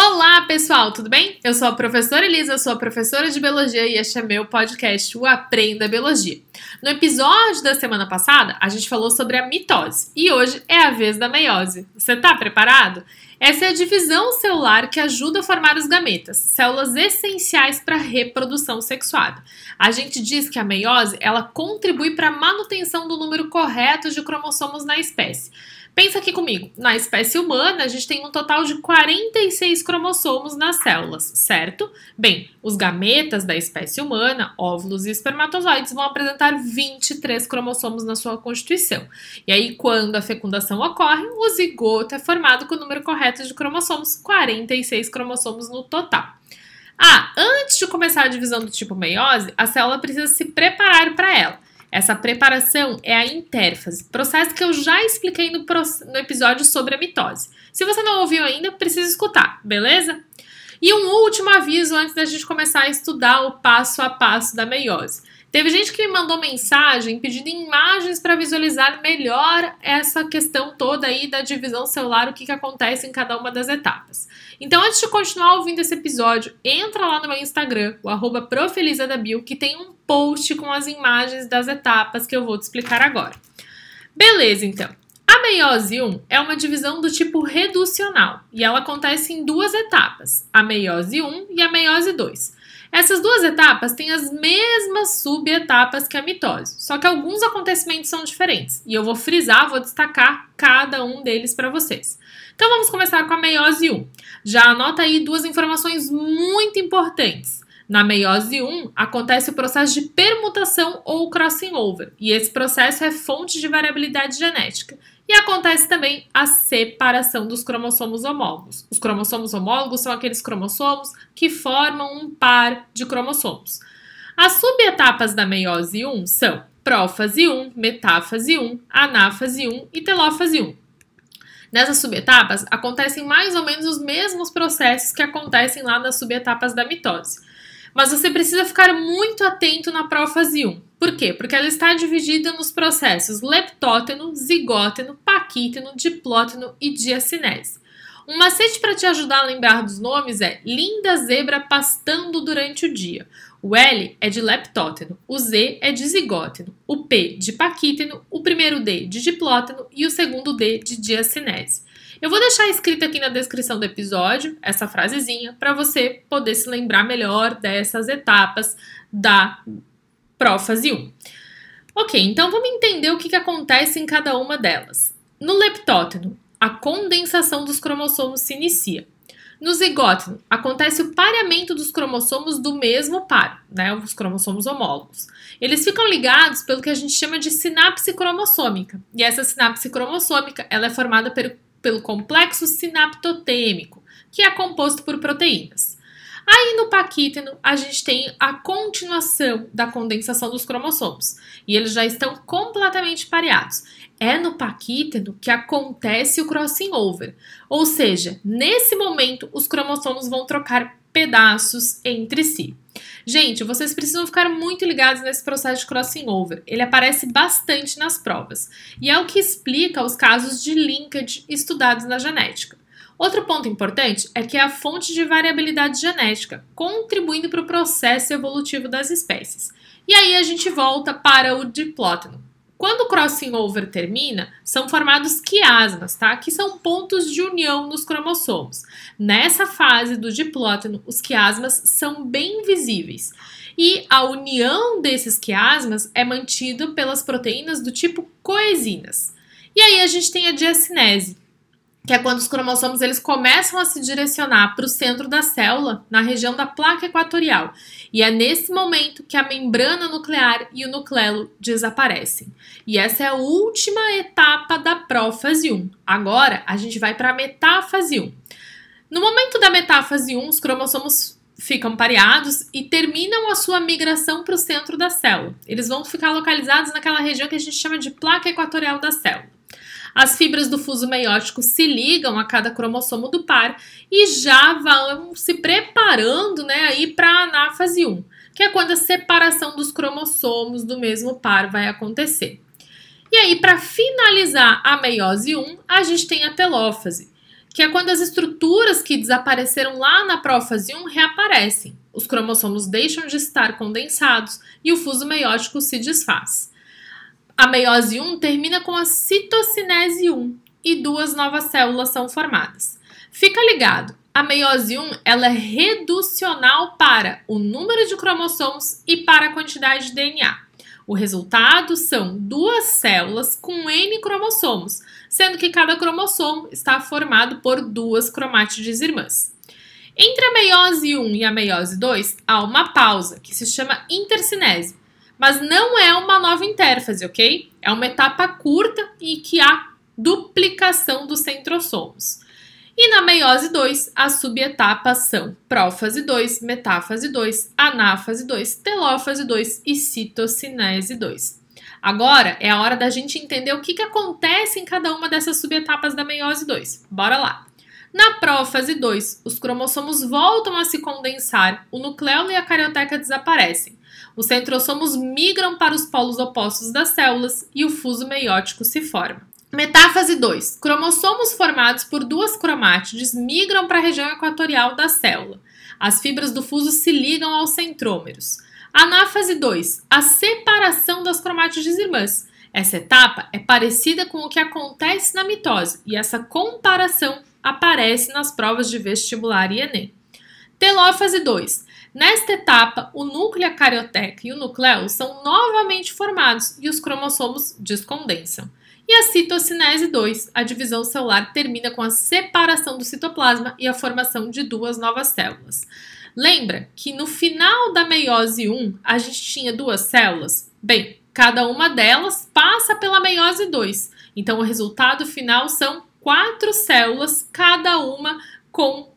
Olá, pessoal, tudo bem? Eu sou a professora Elisa, sou a professora de biologia e este é meu podcast, o Aprenda Biologia. No episódio da semana passada, a gente falou sobre a mitose e hoje é a vez da meiose. Você tá preparado? Essa é a divisão celular que ajuda a formar os gametas, células essenciais para a reprodução sexuada. A gente diz que a meiose ela contribui para a manutenção do número correto de cromossomos na espécie. Pensa aqui comigo, na espécie humana a gente tem um total de 46 cromossomos nas células, certo? Bem, os gametas da espécie humana, óvulos e espermatozoides, vão apresentar 23 cromossomos na sua constituição. E aí, quando a fecundação ocorre, o zigoto é formado com o número correto de cromossomos, 46 cromossomos no total. Ah, antes de começar a divisão do tipo meiose, a célula precisa se preparar para ela. Essa preparação é a intérfase, processo que eu já expliquei no, no episódio sobre a mitose. Se você não ouviu ainda, precisa escutar, beleza? E um último aviso antes da gente começar a estudar o passo a passo da meiose. Teve gente que me mandou mensagem pedindo imagens para visualizar melhor essa questão toda aí da divisão celular, o que, que acontece em cada uma das etapas. Então, antes de continuar ouvindo esse episódio, entra lá no meu Instagram, o arroba que tem um post com as imagens das etapas que eu vou te explicar agora. Beleza, então. Meiose 1 é uma divisão do tipo reducional e ela acontece em duas etapas, a meiose 1 e a meiose 2. Essas duas etapas têm as mesmas subetapas que a mitose, só que alguns acontecimentos são diferentes e eu vou frisar, vou destacar cada um deles para vocês. Então vamos começar com a meiose 1. Já anota aí duas informações muito importantes. Na meiose 1, acontece o processo de permutação ou crossing over, e esse processo é fonte de variabilidade genética. E acontece também a separação dos cromossomos homólogos. Os cromossomos homólogos são aqueles cromossomos que formam um par de cromossomos. As subetapas da meiose 1 são prófase 1, metáfase 1, anáfase 1 e telófase 1. Nessas subetapas acontecem mais ou menos os mesmos processos que acontecem lá nas subetapas da mitose. Mas você precisa ficar muito atento na prófase 1. Por quê? Porque ela está dividida nos processos leptóteno, zigóteno, paquíteno, diplóteno e diacinese. Um macete para te ajudar a lembrar dos nomes é linda zebra pastando durante o dia. O L é de leptóteno, o Z é de zigóteno, o P de paquíteno, o primeiro D de diplóteno e o segundo D de diacinese. Eu vou deixar escrito aqui na descrição do episódio essa frasezinha para você poder se lembrar melhor dessas etapas da prófase 1. Ok, então vamos entender o que, que acontece em cada uma delas. No leptóteno, a condensação dos cromossomos se inicia. No zigóteno, acontece o pareamento dos cromossomos do mesmo par, né, os cromossomos homólogos. Eles ficam ligados pelo que a gente chama de sinapse cromossômica. E essa sinapse cromossômica ela é formada pelo pelo complexo sinaptotêmico, que é composto por proteínas. Aí no paquíteno a gente tem a continuação da condensação dos cromossomos e eles já estão completamente pareados. É no paquíteno que acontece o crossing over, ou seja, nesse momento os cromossomos vão trocar pedaços entre si. Gente, vocês precisam ficar muito ligados nesse processo de crossing over. Ele aparece bastante nas provas e é o que explica os casos de linkage estudados na genética. Outro ponto importante é que é a fonte de variabilidade genética, contribuindo para o processo evolutivo das espécies. E aí a gente volta para o diplóteno. Quando o crossing over termina, são formados quiasmas, tá? Que são pontos de união nos cromossomos. Nessa fase do diplóteno, os quiasmas são bem visíveis. E a união desses quiasmas é mantida pelas proteínas do tipo coesinas. E aí a gente tem a diacinese, que é quando os cromossomos eles começam a se direcionar para o centro da célula, na região da placa equatorial. E é nesse momento que a membrana nuclear e o nucleolo desaparecem. E essa é a última etapa da prófase 1. Agora a gente vai para a metáfase 1. No momento da metáfase 1, os cromossomos ficam pareados e terminam a sua migração para o centro da célula. Eles vão ficar localizados naquela região que a gente chama de placa equatorial da célula. As fibras do fuso meiótico se ligam a cada cromossomo do par e já vão se preparando né, aí para a anáfase 1, que é quando a separação dos cromossomos do mesmo par vai acontecer. E aí, para finalizar a meiose 1, a gente tem a telófase, que é quando as estruturas que desapareceram lá na prófase 1 reaparecem. Os cromossomos deixam de estar condensados e o fuso meiótico se desfaz. A meiose 1 termina com a citocinese 1 e duas novas células são formadas. Fica ligado, a meiose 1 ela é reducional para o número de cromossomos e para a quantidade de DNA. O resultado são duas células com N cromossomos, sendo que cada cromossomo está formado por duas cromátides irmãs. Entre a meiose 1 e a meiose 2 há uma pausa, que se chama intercinese, mas não é uma nova intérfase, ok? É uma etapa curta e que há duplicação dos centrosomos. E na meiose 2, as subetapas são prófase 2, metáfase 2, anáfase 2, telófase 2 e citocinese 2. Agora é a hora da gente entender o que, que acontece em cada uma dessas subetapas da meiose 2. Bora lá! Na prófase 2, os cromossomos voltam a se condensar, o nucleolo e a carioteca desaparecem. Os centrosomos migram para os polos opostos das células e o fuso meiótico se forma. Metáfase 2. Cromossomos formados por duas cromátides migram para a região equatorial da célula. As fibras do fuso se ligam aos centrômeros. Anáfase 2. A separação das cromátides irmãs. Essa etapa é parecida com o que acontece na mitose e essa comparação aparece nas provas de vestibular e Enem. Telófase 2. Nesta etapa, o núcleo, carioteca e o nucleolo são novamente formados e os cromossomos descondensam. E a citocinese 2, a divisão celular termina com a separação do citoplasma e a formação de duas novas células. Lembra que no final da meiose 1 a gente tinha duas células? Bem, cada uma delas passa pela meiose 2. Então o resultado final são quatro células, cada uma com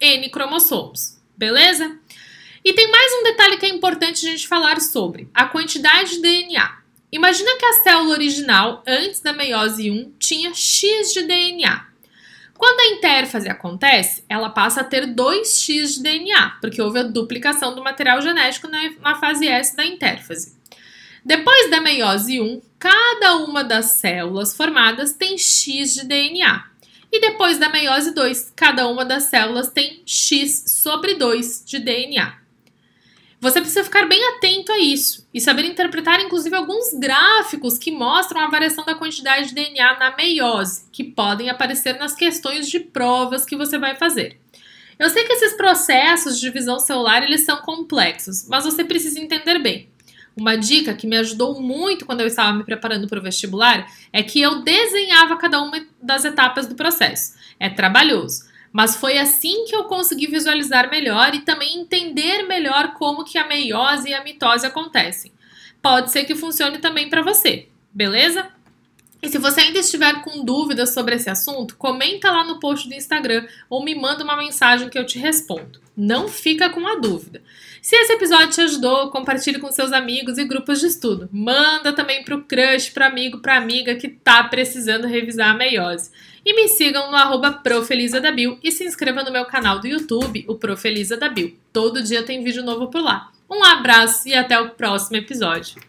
N cromossomos. Beleza? E tem mais um detalhe que é importante a gente falar sobre: a quantidade de DNA. Imagina que a célula original, antes da meiose 1, tinha X de DNA. Quando a intérfase acontece, ela passa a ter 2x de DNA, porque houve a duplicação do material genético na, fase S da intérfase. Depois da meiose 1, cada uma das células formadas tem x de DNA. E depois da meiose 2, cada uma das células tem x sobre 2 de DNA. Você precisa ficar bem atento a isso e saber interpretar, inclusive, alguns gráficos que mostram a variação da quantidade de DNA na meiose, que podem aparecer nas questões de provas que você vai fazer. Eu sei que esses processos de divisão celular eles são complexos, mas você precisa entender bem. Uma dica que me ajudou muito quando eu estava me preparando para o vestibular é que eu desenhava cada uma das etapas do processo. É trabalhoso, mas foi assim que eu consegui visualizar melhor e também entender melhor como que a meiose e a mitose acontecem. Pode ser que funcione também para você, beleza? E se você ainda estiver com dúvidas sobre esse assunto, comenta lá no post do Instagram ou me manda uma mensagem que eu te respondo. Não fica com a dúvida. Se esse episódio te ajudou, compartilhe com seus amigos e grupos de estudo. Manda também pro crush, pro amigo, pra amiga que tá precisando revisar a meiose. E me sigam no arroba profelizadabil e se inscreva no meu canal do YouTube, o Profelizadabil. Todo dia tem vídeo novo por lá. Um abraço e até o próximo episódio.